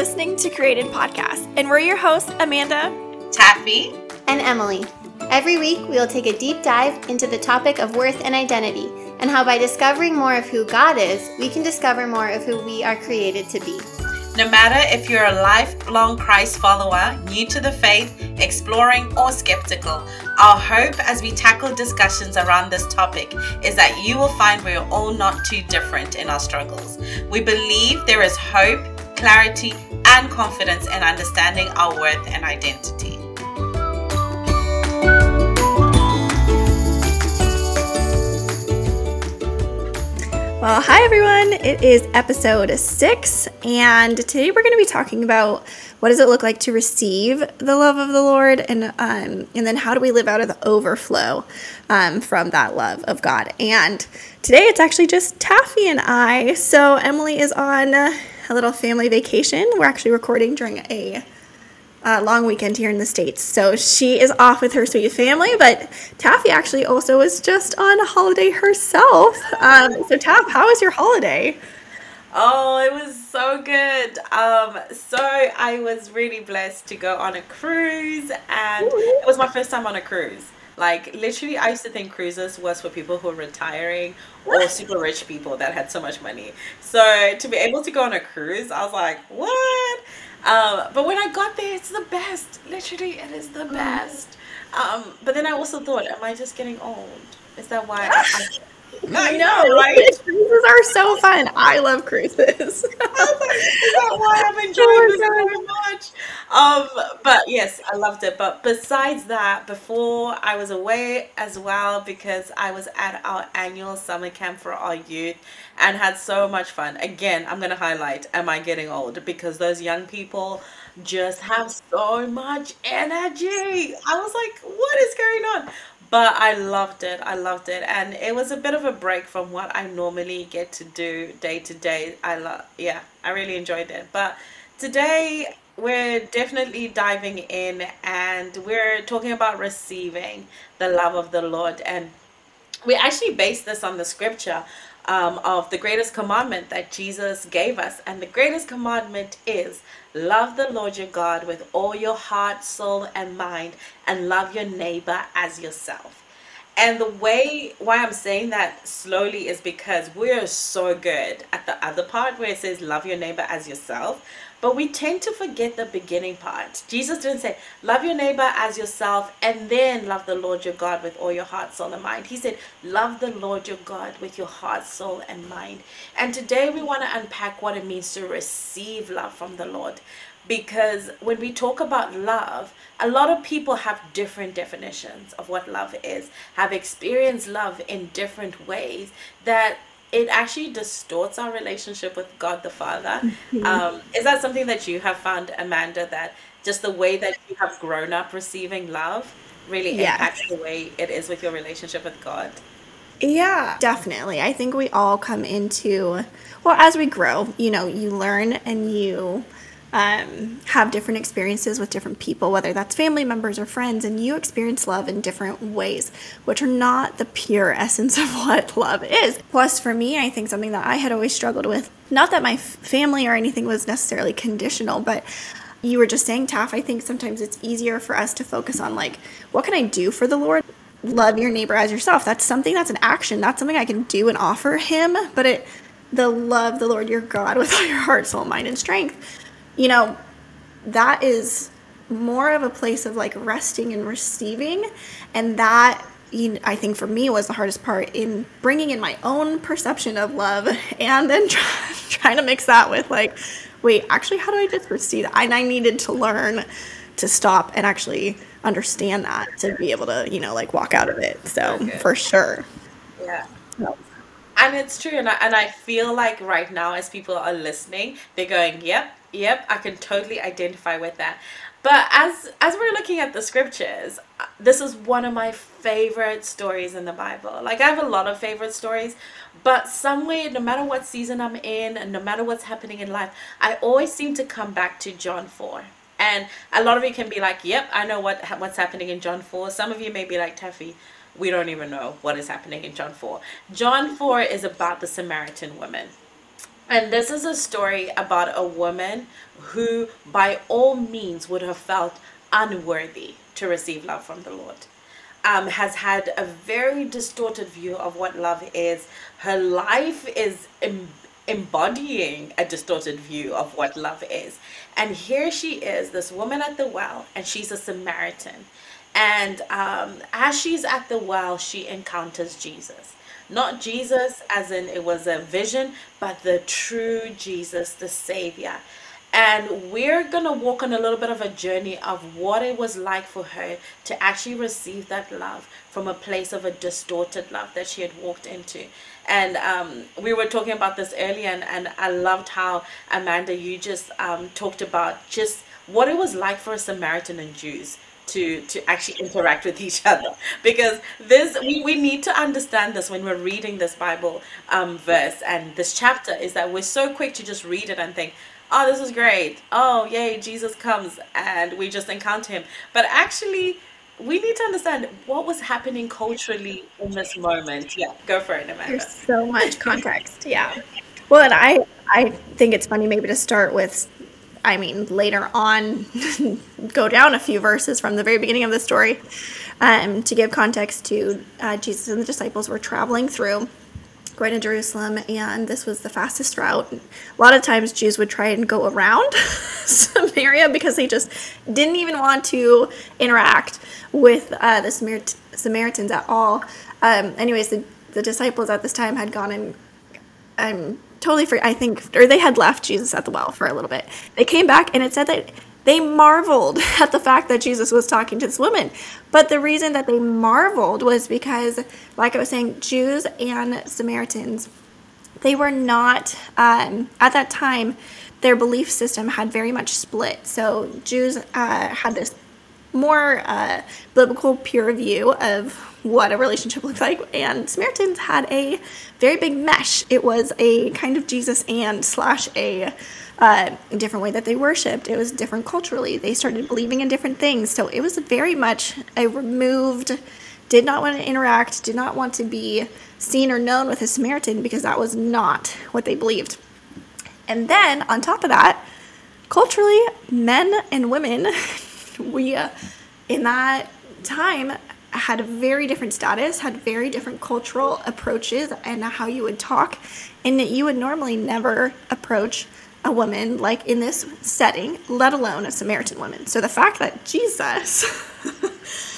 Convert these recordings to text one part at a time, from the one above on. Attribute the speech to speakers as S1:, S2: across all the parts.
S1: listening to Created Podcast, and we're your hosts, Amanda,
S2: Taffie,
S3: and Emily. Every week, we will take a deep dive into the topic of worth and identity, and how by discovering more of who God is, we can discover more of who we are created to be.
S2: No matter if you're a lifelong Christ follower, new to the faith, exploring, or skeptical, our hope as we tackle discussions around this topic is that you will find we're all not too different in our struggles. We believe there is hope, clarity, and confidence in understanding our worth and identity.
S1: Well, hi everyone. It is episode six, and today we're going to be talking about what does it look like to receive the love of the Lord, and um, and then how do we live out of the overflow um, from that love of God. And today it's actually just Taffie and I. So Emily is on a little family vacation. We're actually recording during a uh, long weekend here in the States. So she is off with her sweet family, but Taffie actually also is just on a holiday herself. Um, so, Taff, how was your holiday?
S2: Oh, it was so good. Um, so I was really blessed to go on a cruise, and it was my first time on a cruise. Like literally, I used to think cruises was for people who were retiring or super rich people that had so much money. So to be able to go on a cruise, I was like, what? Um, but when I got there, it's the best. Literally, it is the best. Um, but then I also thought, am I just getting old? Is that why? I,
S1: I know, right? Cruises are so fun. I love cruises.
S2: That why I'm enjoying this so much? Um, but yes, I loved it. But besides that, before I was away as well because I was at our annual summer camp for our youth and had so much fun. Again, I'm gonna highlight am I getting old? Because those young people just have so much energy. I was like, what is going on? But I loved it. I loved it, and it was a bit of a break from what I normally get to do day to day. I love, yeah, I really enjoyed it. But today we're definitely diving in, and we're talking about receiving the love of the Lord, and we actually base this on the scripture um, of the greatest commandment that Jesus gave us. And the greatest commandment is love the Lord your God with all your heart, soul, and mind, and love your neighbor as yourself. And the way why I'm saying that slowly is because we're so good at the other part where it says love your neighbor as yourself. But we tend to forget the beginning part. Jesus didn't say, Love your neighbor as yourself and then love the Lord your God with all your heart, soul, and mind. He said, Love the Lord your God with your heart, soul, and mind. And today we want to unpack what it means to receive love from the Lord. Because when we talk about love, a lot of people have different definitions of what love is, have experienced love in different ways that it actually distorts our relationship with God the Father. Mm-hmm. Um, is that something that you have found, Amanda, that just the way that you have grown up receiving love really yes. impacts the way it is with your relationship with God?
S1: Yeah, definitely. I think we all come into, well, as we grow, you know, you learn and you um, have different experiences with different people, whether that's family members or friends, and you experience love in different ways, which are not the pure essence of what love is. Plus, for me, I think something that I had always struggled with, not that my family or anything was necessarily conditional, but you were just saying, Taff, I think sometimes it's easier for us to focus on, like, what can I do for the Lord? Love your neighbor as yourself. That's something that's an action. That's something I can do and offer Him, but it, the love the Lord your God with all your heart, soul, mind, and strength you know, that is more of a place of like resting and receiving. And that, I think for me was the hardest part in bringing in my own perception of love and then try, trying to mix that with like, wait, actually, how do I just receive that? And I needed to learn to stop and actually understand that to be able to, you know, like walk out of it. So for sure.
S2: Yeah. And it's true. And I, and I feel like right now, as people are listening, they're going, yep, Yep, I can totally identify with that. But as as we're looking at the scriptures, uh, this is one of my favorite stories in the Bible. Like I have a lot of favorite stories, but somewhere, no matter what season I'm in, and no matter what's happening in life, I always seem to come back to John four. And a lot of you can be like, "Yep, I know what what's happening in John 4." Some of you may be like, "Taffie, we don't even know what is happening in John 4." John 4 is about the Samaritan woman And this is a story about a woman who, by all means, would have felt unworthy to receive love from the Lord. Um, has had a very distorted view of what love is. Her life is em- embodying a distorted view of what love is. And here she is, this woman at the well, and she's a Samaritan. And um, as she's at the well, she encounters Jesus. Not Jesus, as in it was a vision, but the true Jesus, the Savior. And we're going to walk on a little bit of a journey of what it was like for her to actually receive that love from a place of a distorted love that she had walked into. And um, we were talking about this earlier, and, and I loved how, Amanda, you just um, talked about just what it was like for a Samaritan and Jews to to actually interact with each other because this we, we need to understand this when we're reading this bible um, verse and this chapter is that we're so quick to just read it and think oh this is great oh yay jesus comes and we just encounter him but actually we need to understand what was happening culturally in this moment yeah go for it amanda
S1: There's so much context. Yeah. Well, and I I think it's funny maybe to start with. I mean, later on, go down a few verses from the very beginning of the story um, to give context to uh, Jesus and the disciples were traveling through going to Jerusalem, and this was the fastest route. A lot of times, Jews would try and go around Samaria because they just didn't even want to interact with uh, the Samar- Samaritans at all. Um, anyways, the, the disciples at this time had gone and I'm totally free. I think, or they had left Jesus at the well for a little bit. They came back and it said that they marveled at the fact that Jesus was talking to this woman. But the reason that they marveled was because, like I was saying, Jews and Samaritans, they were not, um, at that time, their belief system had very much split. So Jews uh, had this more uh, biblical peer view of what a relationship looks like, and Samaritans had a very big mesh. It was a kind of Jesus and slash a uh, different way that they worshipped. It was different culturally. They started believing in different things, so it was very much a removed. Did not want to interact. Did not want to be seen or known with a Samaritan because that was not what they believed. And then on top of that, culturally, men and women, we uh, in that time had a very different status, had very different cultural approaches and how you would talk, and that you would normally never approach a woman like in this setting, let alone a Samaritan woman. So the fact that Jesus,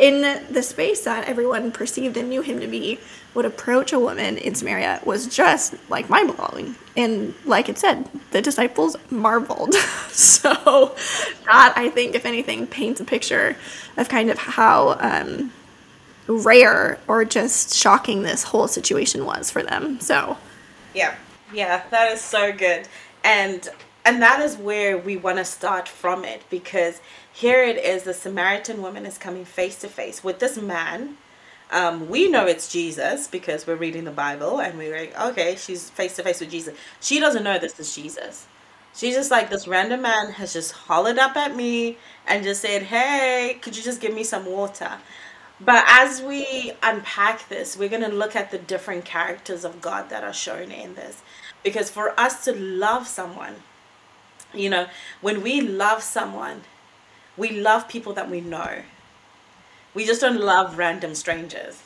S1: in the space that everyone perceived and knew him to be, would approach a woman in Samaria was just like mind blowing. And like it said, the disciples marveled. so that I think, if anything, paints a picture of kind of how um, rare or just shocking this whole situation was for them. So
S2: Yeah, yeah, that is so good, and and that is where we want to start from it because here it is: the Samaritan woman is coming face to face with this man. Um, we know it's Jesus because we're reading the Bible and we're like, okay, she's face to face with Jesus. She doesn't know this is Jesus. She's just like this random man has just hollered up at me and just said, "Hey, could you just give me some water?" But as we unpack this, we're going to look at the different characters of God that are shown in this. Because for us to love someone, you know, when we love someone, we love people that we know. We just don't love random strangers.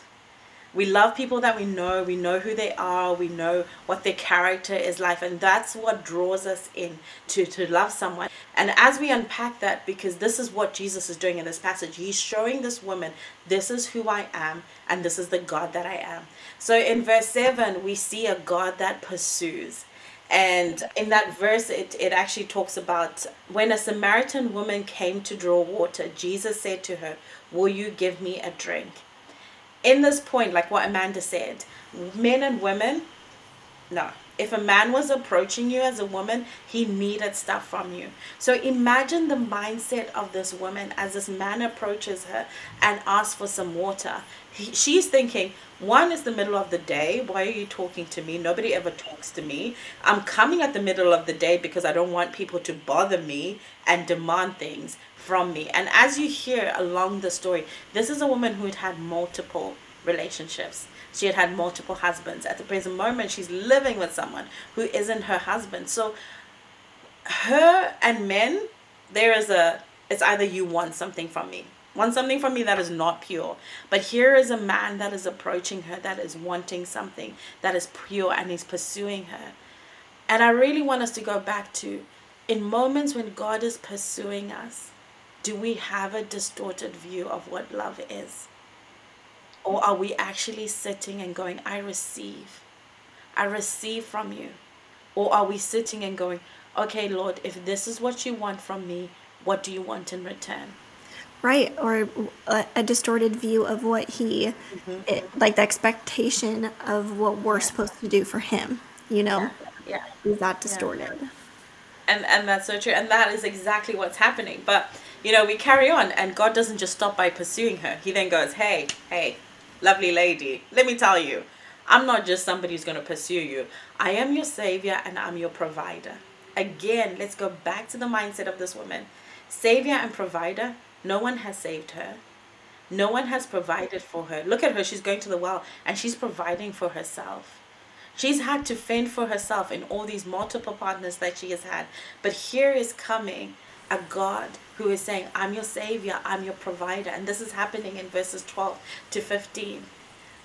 S2: We love people that we know. We know who they are. We know what their character is like. And that's what draws us in to, to love someone. And as we unpack that, because this is what Jesus is doing in this passage, he's showing this woman, this is who I am, and this is the God that I am. So in verse 7, we see a God that pursues. And in that verse, it, it actually talks about when a Samaritan woman came to draw water, Jesus said to her, Will you give me a drink? in this point, like what Amanda said, men and women, no. If a man was approaching you as a woman, he needed stuff from you. So imagine the mindset of this woman as this man approaches her and asks for some water. He, she's thinking, one is the middle of the day. Why are you talking to me? Nobody ever talks to me. I'm coming at the middle of the day because I don't want people to bother me and demand things from me. And as you hear along the story, this is a woman who had had multiple relationships. She had had multiple husbands. At the present moment, she's living with someone who isn't her husband. So, her and men, there is a, it's either you want something from me, want something from me that is not pure. But here is a man that is approaching her, that is wanting something that is pure, and he's pursuing her. And I really want us to go back to in moments when God is pursuing us, do we have a distorted view of what love is? Or are we actually sitting and going, I receive? I receive from you. Or are we sitting and going, okay, Lord, if this is what you want from me, what do you want in return?
S1: Right, or a, a distorted view of what he, mm-hmm. it, like the expectation of what we're yeah. supposed to do for him, you know?
S2: Yeah.
S1: yeah. Is that distorted?
S2: Yeah. And, and that's so true. And that is exactly what's happening. But, you know, we carry on, and God doesn't just stop by pursuing her. He then goes, hey, hey, lovely lady, let me tell you, I'm not just somebody who's going to pursue you. I am your savior and I'm your provider. Again, let's go back to the mindset of this woman. Savior and provider, no one has saved her. No one has provided for her. Look at her, she's going to the well and she's providing for herself. She's had to fend for herself in all these multiple partners that she has had. But here is coming a God who is saying, I'm your savior, I'm your provider. And this is happening in verses 12 to 15.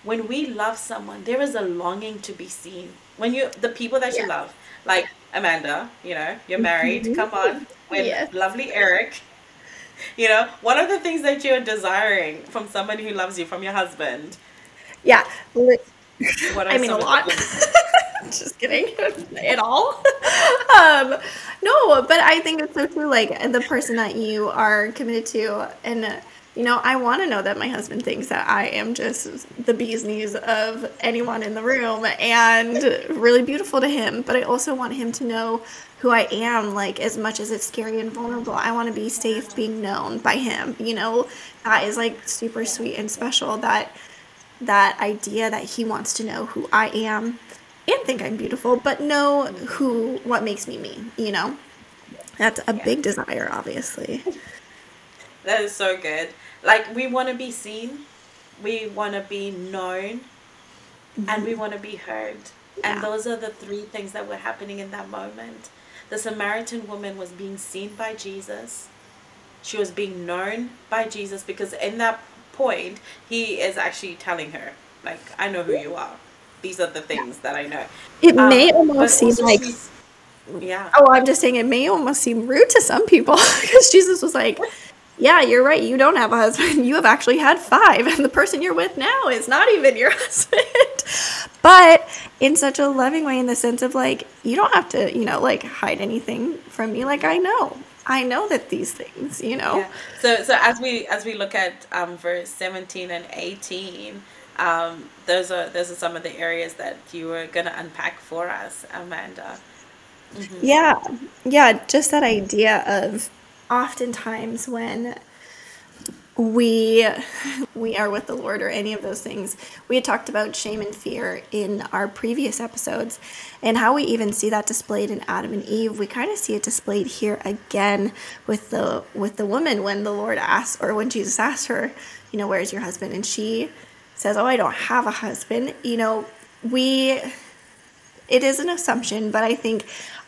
S2: When we love someone, there is a longing to be seen. When you, the people that yeah. you love, like Amanda, you know, you're married, mm-hmm. come on, with yes. lovely Eric. You know, one of the things that you're desiring from somebody who loves you, from your husband.
S1: Yeah. What I mean, a lot. Just kidding. At all. um, no, but I think it's so true. Like the person that you are committed to, and you know, I want to know that my husband thinks that I am just the bee's knees of anyone in the room and really beautiful to him. But I also want him to know who I am, like as much as it's scary and vulnerable. I want to be safe being known by him. You know, that is like super sweet and special. That that idea that he wants to know who I am and think I'm beautiful, but know who what makes me me, you know? That's a yeah. big desire, obviously.
S2: That is so good. Like we want to be seen, we want to be known, mm-hmm. and we want to be heard. Yeah. And those are the three things that were happening in that moment. The Samaritan woman was being seen by Jesus. She was being known by Jesus because in that point, he is actually telling her, like, I know who you are. These are the things that I know.
S1: It um, may almost seem like. Yeah. Oh, I'm just saying it may almost seem rude to some people because Jesus was like, yeah, you're right. You don't have a husband. You have actually had five. And the person you're with now is not even your husband. but in such a loving way, in the sense of like, you don't have to, you know, like hide anything from me. Like, I know. I know that these things, you know. Yeah.
S2: So so as we as we look at um, verse 17 and 18, um, those are those are some of the areas that you were gonna unpack for us, Amanda.
S1: Mm-hmm. Yeah, yeah, just that idea of oftentimes when we we are with the Lord or any of those things. We had talked about shame and fear in our previous episodes and how we even see that displayed in Adam and Eve. We kind of see it displayed here again with the with the woman when the Lord asked or when Jesus asked her, you know, where's your husband? And she says, "Oh, I don't have a husband." You know, we it is an assumption, but I think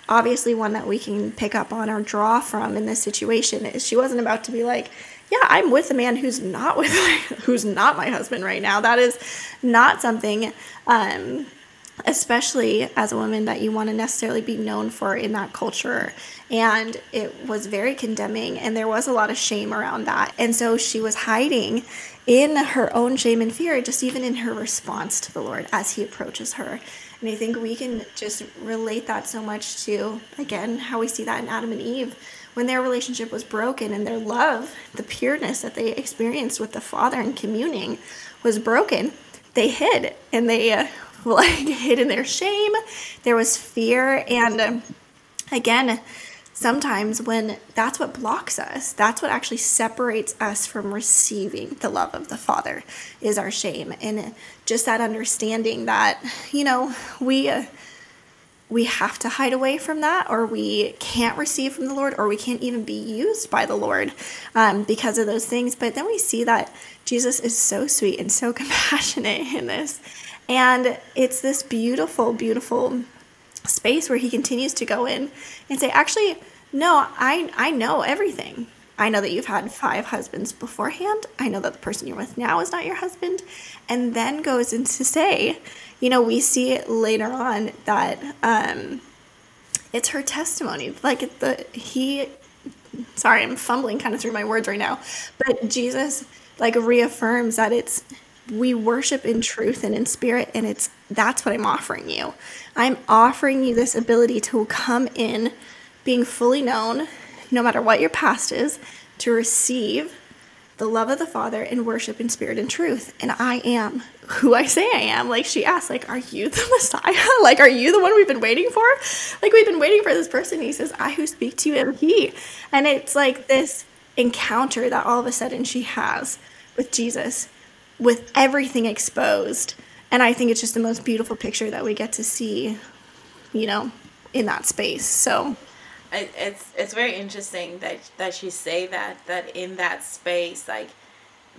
S1: obviously one that we can pick up on or draw from in this situation is she wasn't about to be like yeah, I'm with a man who's not with my, who's not my husband right now. That is not something, um, especially as a woman, that you want to necessarily be known for in that culture. And it was very condemning, and there was a lot of shame around that. And so she was hiding in her own shame and fear, just even in her response to the Lord as He approaches her. And I think we can just relate that so much to, again, how we see that in Adam and Eve when their relationship was broken and their love, the pureness that they experienced with the Father and communing was broken, they hid and they uh, like hid in their shame. There was fear. And um, again, sometimes when that's what blocks us, that's what actually separates us from receiving the love of the Father is our shame. And just that understanding that, you know, we. Uh, we have to hide away from that or we can't receive from the Lord or we can't even be used by the Lord um, because of those things. But then we see that Jesus is so sweet and so compassionate in this. And it's this beautiful, beautiful space where he continues to go in and say, actually, no, I, I know everything. I know that you've had five husbands beforehand. I know that the person you're with now is not your husband. And then goes in to say, you know, we see later on that um, it's her testimony. Like the he, sorry, I'm fumbling kind of through my words right now, but Jesus like reaffirms that it's we worship in truth and in spirit and it's that's what I'm offering you. I'm offering you this ability to come in being fully known no matter what your past is to receive the love of the Father and worship in spirit and truth. And I am who I say I am. Like she asked, like, are you the Messiah? like, are you the one we've been waiting for? Like we've been waiting for this person. He says, I who speak to you am he. And it's like this encounter that all of a sudden she has with Jesus, with everything exposed. And I think it's just the most beautiful picture that we get to see, you know, in that space. So
S2: it's it's very interesting that that you say that that in that space like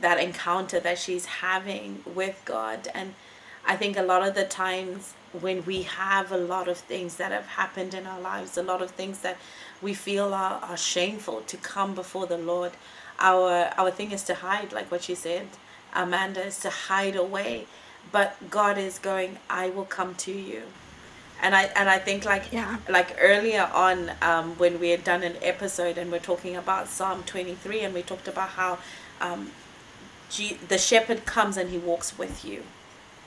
S2: that encounter that she's having with God. And I think a lot of the times when we have a lot of things that have happened in our lives a lot of things that we feel are, are shameful to come before the Lord our our thing is to hide like what she said Amanda is to hide away. But God is going I will come to you and I and I think like
S1: yeah.
S2: like earlier on um, when we had done an episode and we're talking about Psalm 23 and we talked about how um, G- the shepherd comes and he walks with you.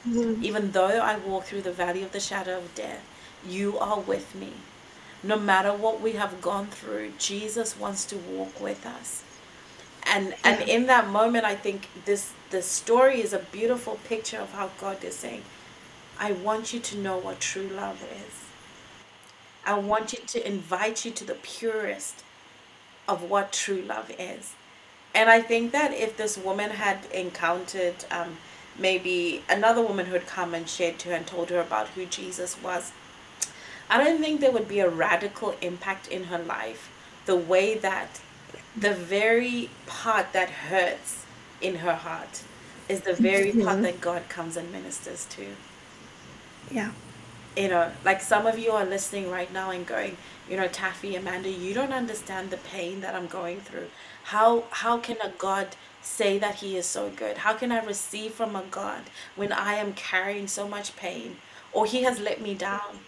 S2: Mm-hmm. Even though I walk through the valley of the shadow of death, you are with me. No matter what we have gone through, Jesus wants to walk with us. And yeah. and in that moment I think this the story is a beautiful picture of how God is saying, I want you to know what true love is. I want you to invite you to the purest of what true love is. And I think that if this woman had encountered um, maybe another woman who had come and shared to her and told her about who Jesus was, I don't think there would be a radical impact in her life the way that the very part that hurts in her heart is the very part mm-hmm. that God comes and ministers to.
S1: Yeah.
S2: You know, like some of you are listening right now and going, you know, Taffie, Amanda, you don't understand the pain that I'm going through. How how can a God say that he is so good? How can I receive from a God when I am carrying so much pain or he has let me down?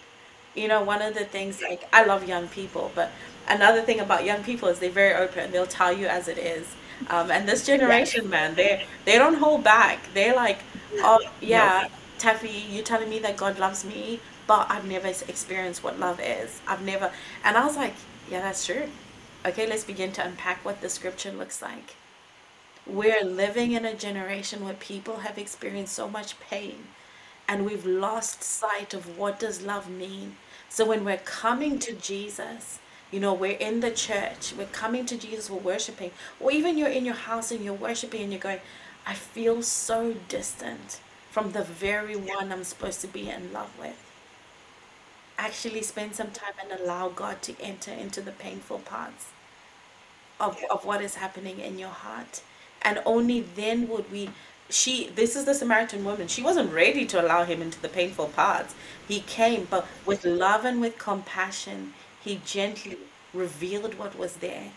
S2: You know, one of the things like I love young people, but another thing about young people is they're very open. They'll tell you as it is. Um, and this generation, man, they they don't hold back. They're like, oh yeah, Taffie, you're telling me that God loves me, but I've never experienced what love is. I've never. And I was like, yeah, that's true. Okay, let's begin to unpack what the scripture looks like. We're living in a generation where people have experienced so much pain and we've lost sight of what does love mean. So when we're coming to Jesus, you know, we're in the church, we're coming to Jesus, we're worshiping, or even you're in your house and you're worshiping and you're going, I feel so distant from the very one I'm supposed to be in love with. Actually, spend some time and allow God to enter into the painful parts of, of what is happening in your heart. And only then would we. She, this is the Samaritan woman. She wasn't ready to allow him into the painful parts. He came, but with love and with compassion, he gently revealed what was there.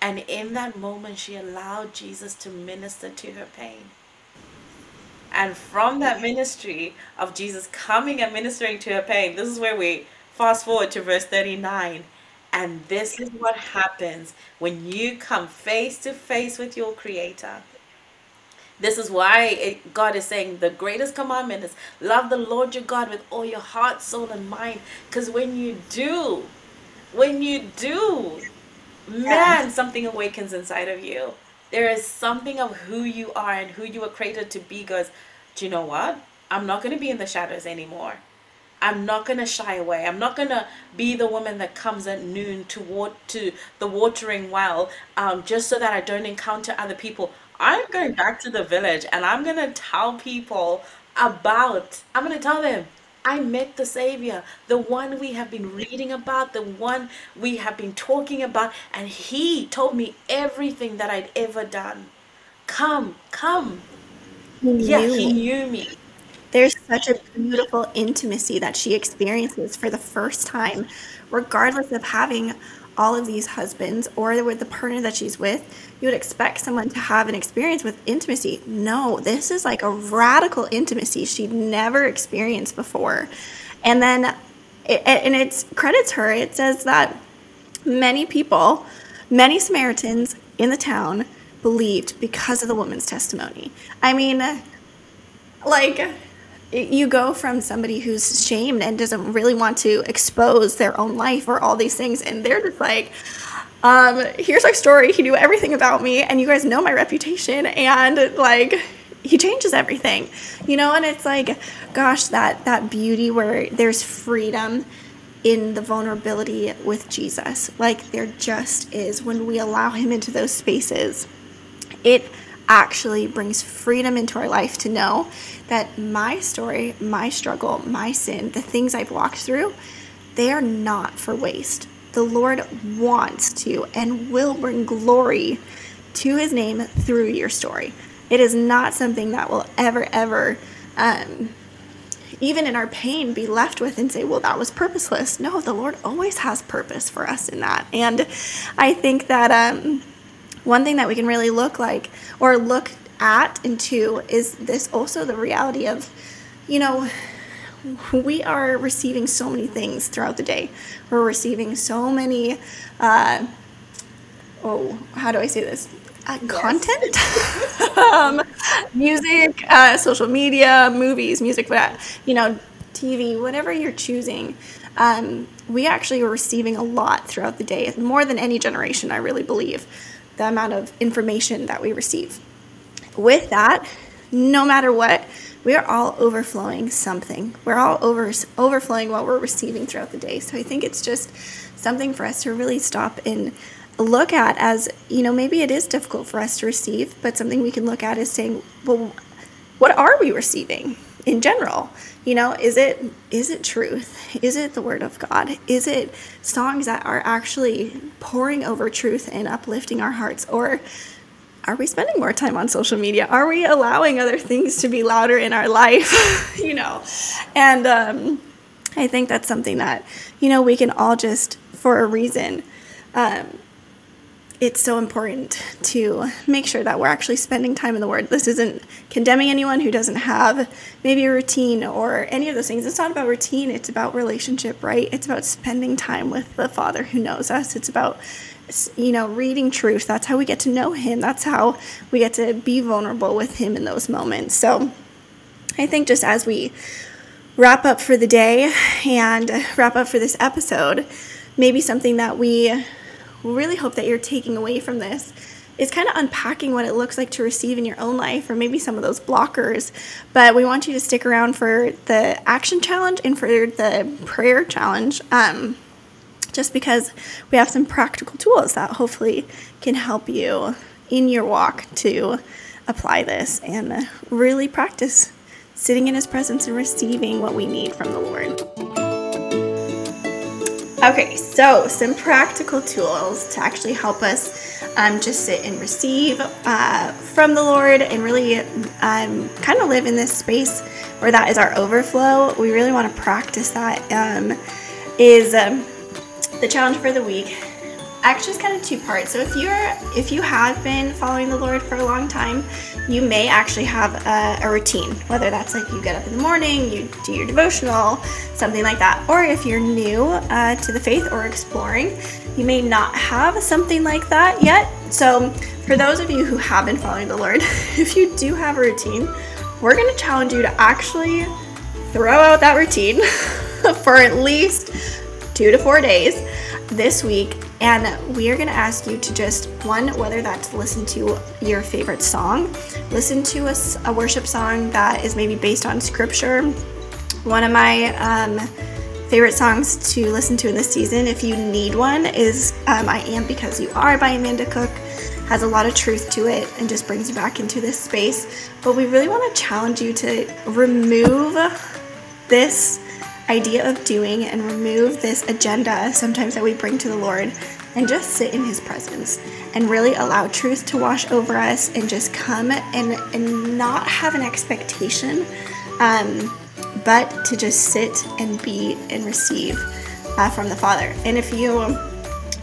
S2: And in that moment, she allowed Jesus to minister to her pain. And from that ministry of Jesus coming and ministering to her pain, this is where we fast forward to verse 39. And this is what happens when you come face to face with your Creator. This is why it, God is saying the greatest commandment is love the Lord your God with all your heart, soul, and mind. Because when you do, when you do, man, something awakens inside of you there is something of who you are and who you were created to be goes, do you know what? I'm not going to be in the shadows anymore. I'm not going to shy away. I'm not going to be the woman that comes at noon to to the watering well um, just so that I don't encounter other people. I'm going back to the village and I'm going to tell people about, I'm going to tell them I met the Savior, the one we have been reading about, the one we have been talking about, and He told me everything that I'd ever done. Come, come.
S1: He
S2: Yeah, He
S1: knew.
S2: knew me.
S1: There's such a beautiful intimacy that she experiences for the first time, regardless of having all of these husbands or with the partner that she's with. You would expect someone to have an experience with intimacy. No, this is like a radical intimacy she'd never experienced before. And then, it, and it credits her, it says that many people, many Samaritans in the town believed because of the woman's testimony. I mean, like you go from somebody who's shamed and doesn't really want to expose their own life or all these things and they're just like um here's our story. He knew everything about me and you guys know my reputation and like he changes everything. You know and it's like gosh that that beauty where there's freedom in the vulnerability with Jesus. Like there just is. When we allow him into those spaces it actually brings freedom into our life to know that my story, my struggle, my sin, the things I've walked through, they are not for waste. The Lord wants to and will bring glory to his name through your story. It is not something that will ever, ever, um, even in our pain, be left with and say, well, that was purposeless. No, the Lord always has purpose for us in that. And I think that um, one thing that we can really look like or look at into is this also the reality of, you know, we are receiving so many things throughout the day. We're receiving so many, uh, oh, how do I say this? Uh, content, um, music, uh, social media, movies, music, you know, TV, whatever you're choosing. Um, we actually are receiving a lot throughout the day, more than any generation, I really believe, the amount of information that we receive. With that, no matter what, we are all overflowing something. We're all over overflowing what we're receiving throughout the day. So I think it's just something for us to really stop and look at as, you know, maybe it is difficult for us to receive, but something we can look at is saying, well, what are we receiving in general? You know, is it is it truth? Is it the word of God? Is it songs that are actually pouring over truth and uplifting our hearts or are we spending more time on social media? Are we allowing other things to be louder in our life? you know, and um, I think that's something that you know we can all just for a reason. Um, it's so important to make sure that we're actually spending time in the Word. This isn't condemning anyone who doesn't have maybe a routine or any of those things. It's not about routine, it's about relationship, right? It's about spending time with the Father who knows us. It's about you know, reading truth. That's how we get to know Him. That's how we get to be vulnerable with Him in those moments. So I think just as we wrap up for the day and wrap up for this episode, maybe something that we really hope that you're taking away from this is kind of unpacking what it looks like to receive in your own life, or maybe some of those blockers. But we want you to stick around for the action challenge and for the prayer challenge. Um, just because we have some practical tools that hopefully can help you in your walk to apply this and really practice sitting in His presence and receiving what we need from the Lord. Okay, so some practical tools to actually help us um, just sit and receive uh, from the Lord and really um, kind of live in this space where that is our overflow. We really want to practice that. Um, is um, the challenge for the week actually is kind of two parts. So if you're if you have been following the Lord for a long time, you may actually have a, a, routine, whether that's like you get up in the morning, you do your devotional, something like that. Or if you're new uh, to the faith or exploring, you may not have something like that yet. So for those of you who have been following the Lord, if you do have a routine, we're going to challenge you to actually throw out that routine for at least two to four days this week and we are going to ask you to just one whether that's listen to your favorite song. Listen to a, a worship song that is maybe based on scripture. One of my um, favorite songs to listen to in this season if you need one is um, i am because you are by amanda cook. Has a lot of truth to it and just brings you back into this space. But we really want to challenge you to remove this idea of doing and remove this agenda sometimes that we bring to the Lord and just sit in his presence and really allow truth to wash over us and just come and, and not have an expectation, um, but to just sit and be and receive uh, from the Father. And if you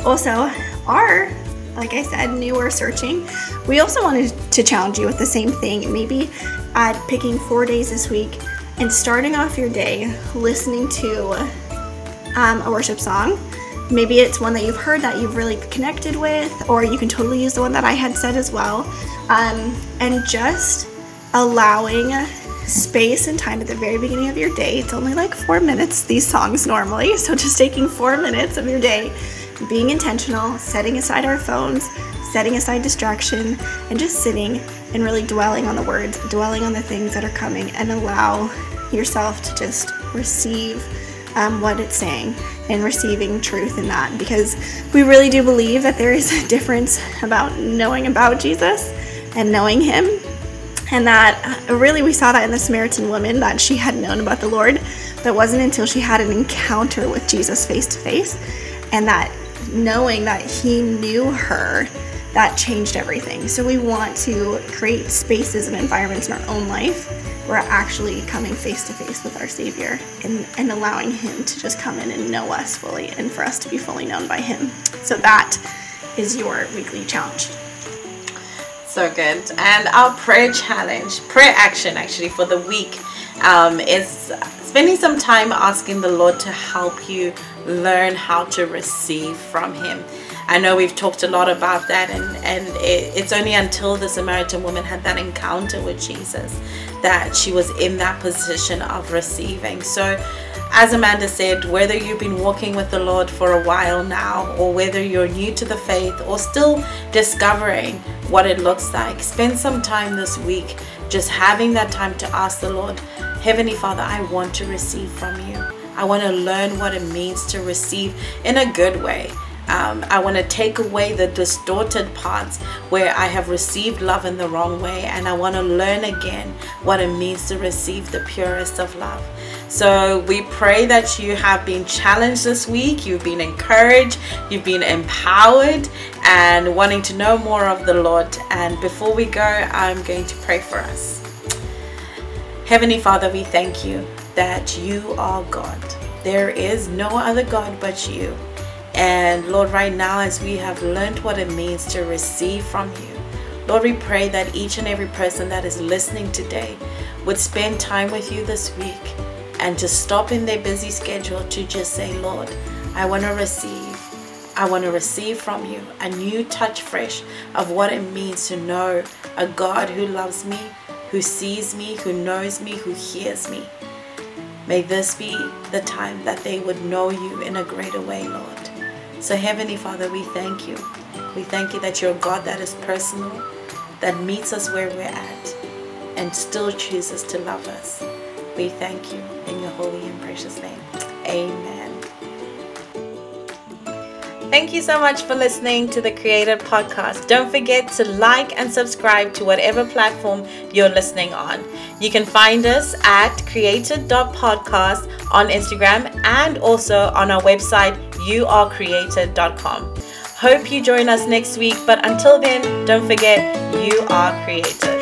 S1: also are, like I said, new or searching, we also wanted to challenge you with the same thing. Maybe at picking four days this week and starting off your day listening to um, a worship song Maybe it's one that you've heard that you've really connected with, or you can totally use the one that I had said as well. Um, and just allowing space and time at the very beginning of your day. It's only like four minutes, these songs normally. So just taking four minutes of your day, being intentional, setting aside our phones, setting aside distraction, and just sitting and really dwelling on the words, dwelling on the things that are coming, and allow yourself to just receive um, what it's saying and receiving truth in that because we really do believe that there is a difference about knowing about Jesus and knowing Him. And that uh, really we saw that in the Samaritan woman that she had known about the Lord, but wasn't until she had an encounter with Jesus face to face and that knowing that He knew her that changed everything. So we want to create spaces and environments in our own life where we're actually coming face to face with our Savior and, and allowing Him to just come in and know us fully and for us to be fully known by Him. So that is your weekly challenge.
S2: So good. And our prayer challenge, prayer action actually for the week um, is spending some time asking the Lord to help you learn how to receive from Him. I know we've talked a lot about that, and, and it, it's only until the Samaritan woman had that encounter with Jesus that she was in that position of receiving. So, as Amanda said, whether you've been walking with the Lord for a while now, or whether you're new to the faith, or still discovering what it looks like, spend some time this week just having that time to ask the Lord, Heavenly Father, I want to receive from you. I want to learn what it means to receive in a good way. Um, I want to take away the distorted parts where I have received love in the wrong way, and I want to learn again what it means to receive the purest of love. So, we pray that you have been challenged this week, you've been encouraged, you've been empowered, and wanting to know more of the Lord. And before we go, I'm going to pray for us. Heavenly Father, we thank you that you are God. There is no other God but you. And Lord, right now, as we have learned what it means to receive from you, Lord, we pray that each and every person that is listening today would spend time with you this week and to stop in their busy schedule to just say, Lord, I want to receive. I want to receive from you a new touch fresh of what it means to know a God who loves me, who sees me, who knows me, who hears me. May this be the time that they would know you in a greater way, Lord. So, Heavenly Father, we thank you. We thank you that you're a God that is personal, that meets us where we're at, and still chooses to love us. We thank you in your holy and precious name. Amen. Thank you so much for listening to the Created Podcast. Don't forget to like and subscribe to whatever platform you're listening on. You can find us at created.podcast on Instagram and also on our website, youarecreated.com. Hope you join us next week, but until then, don't forget you are created.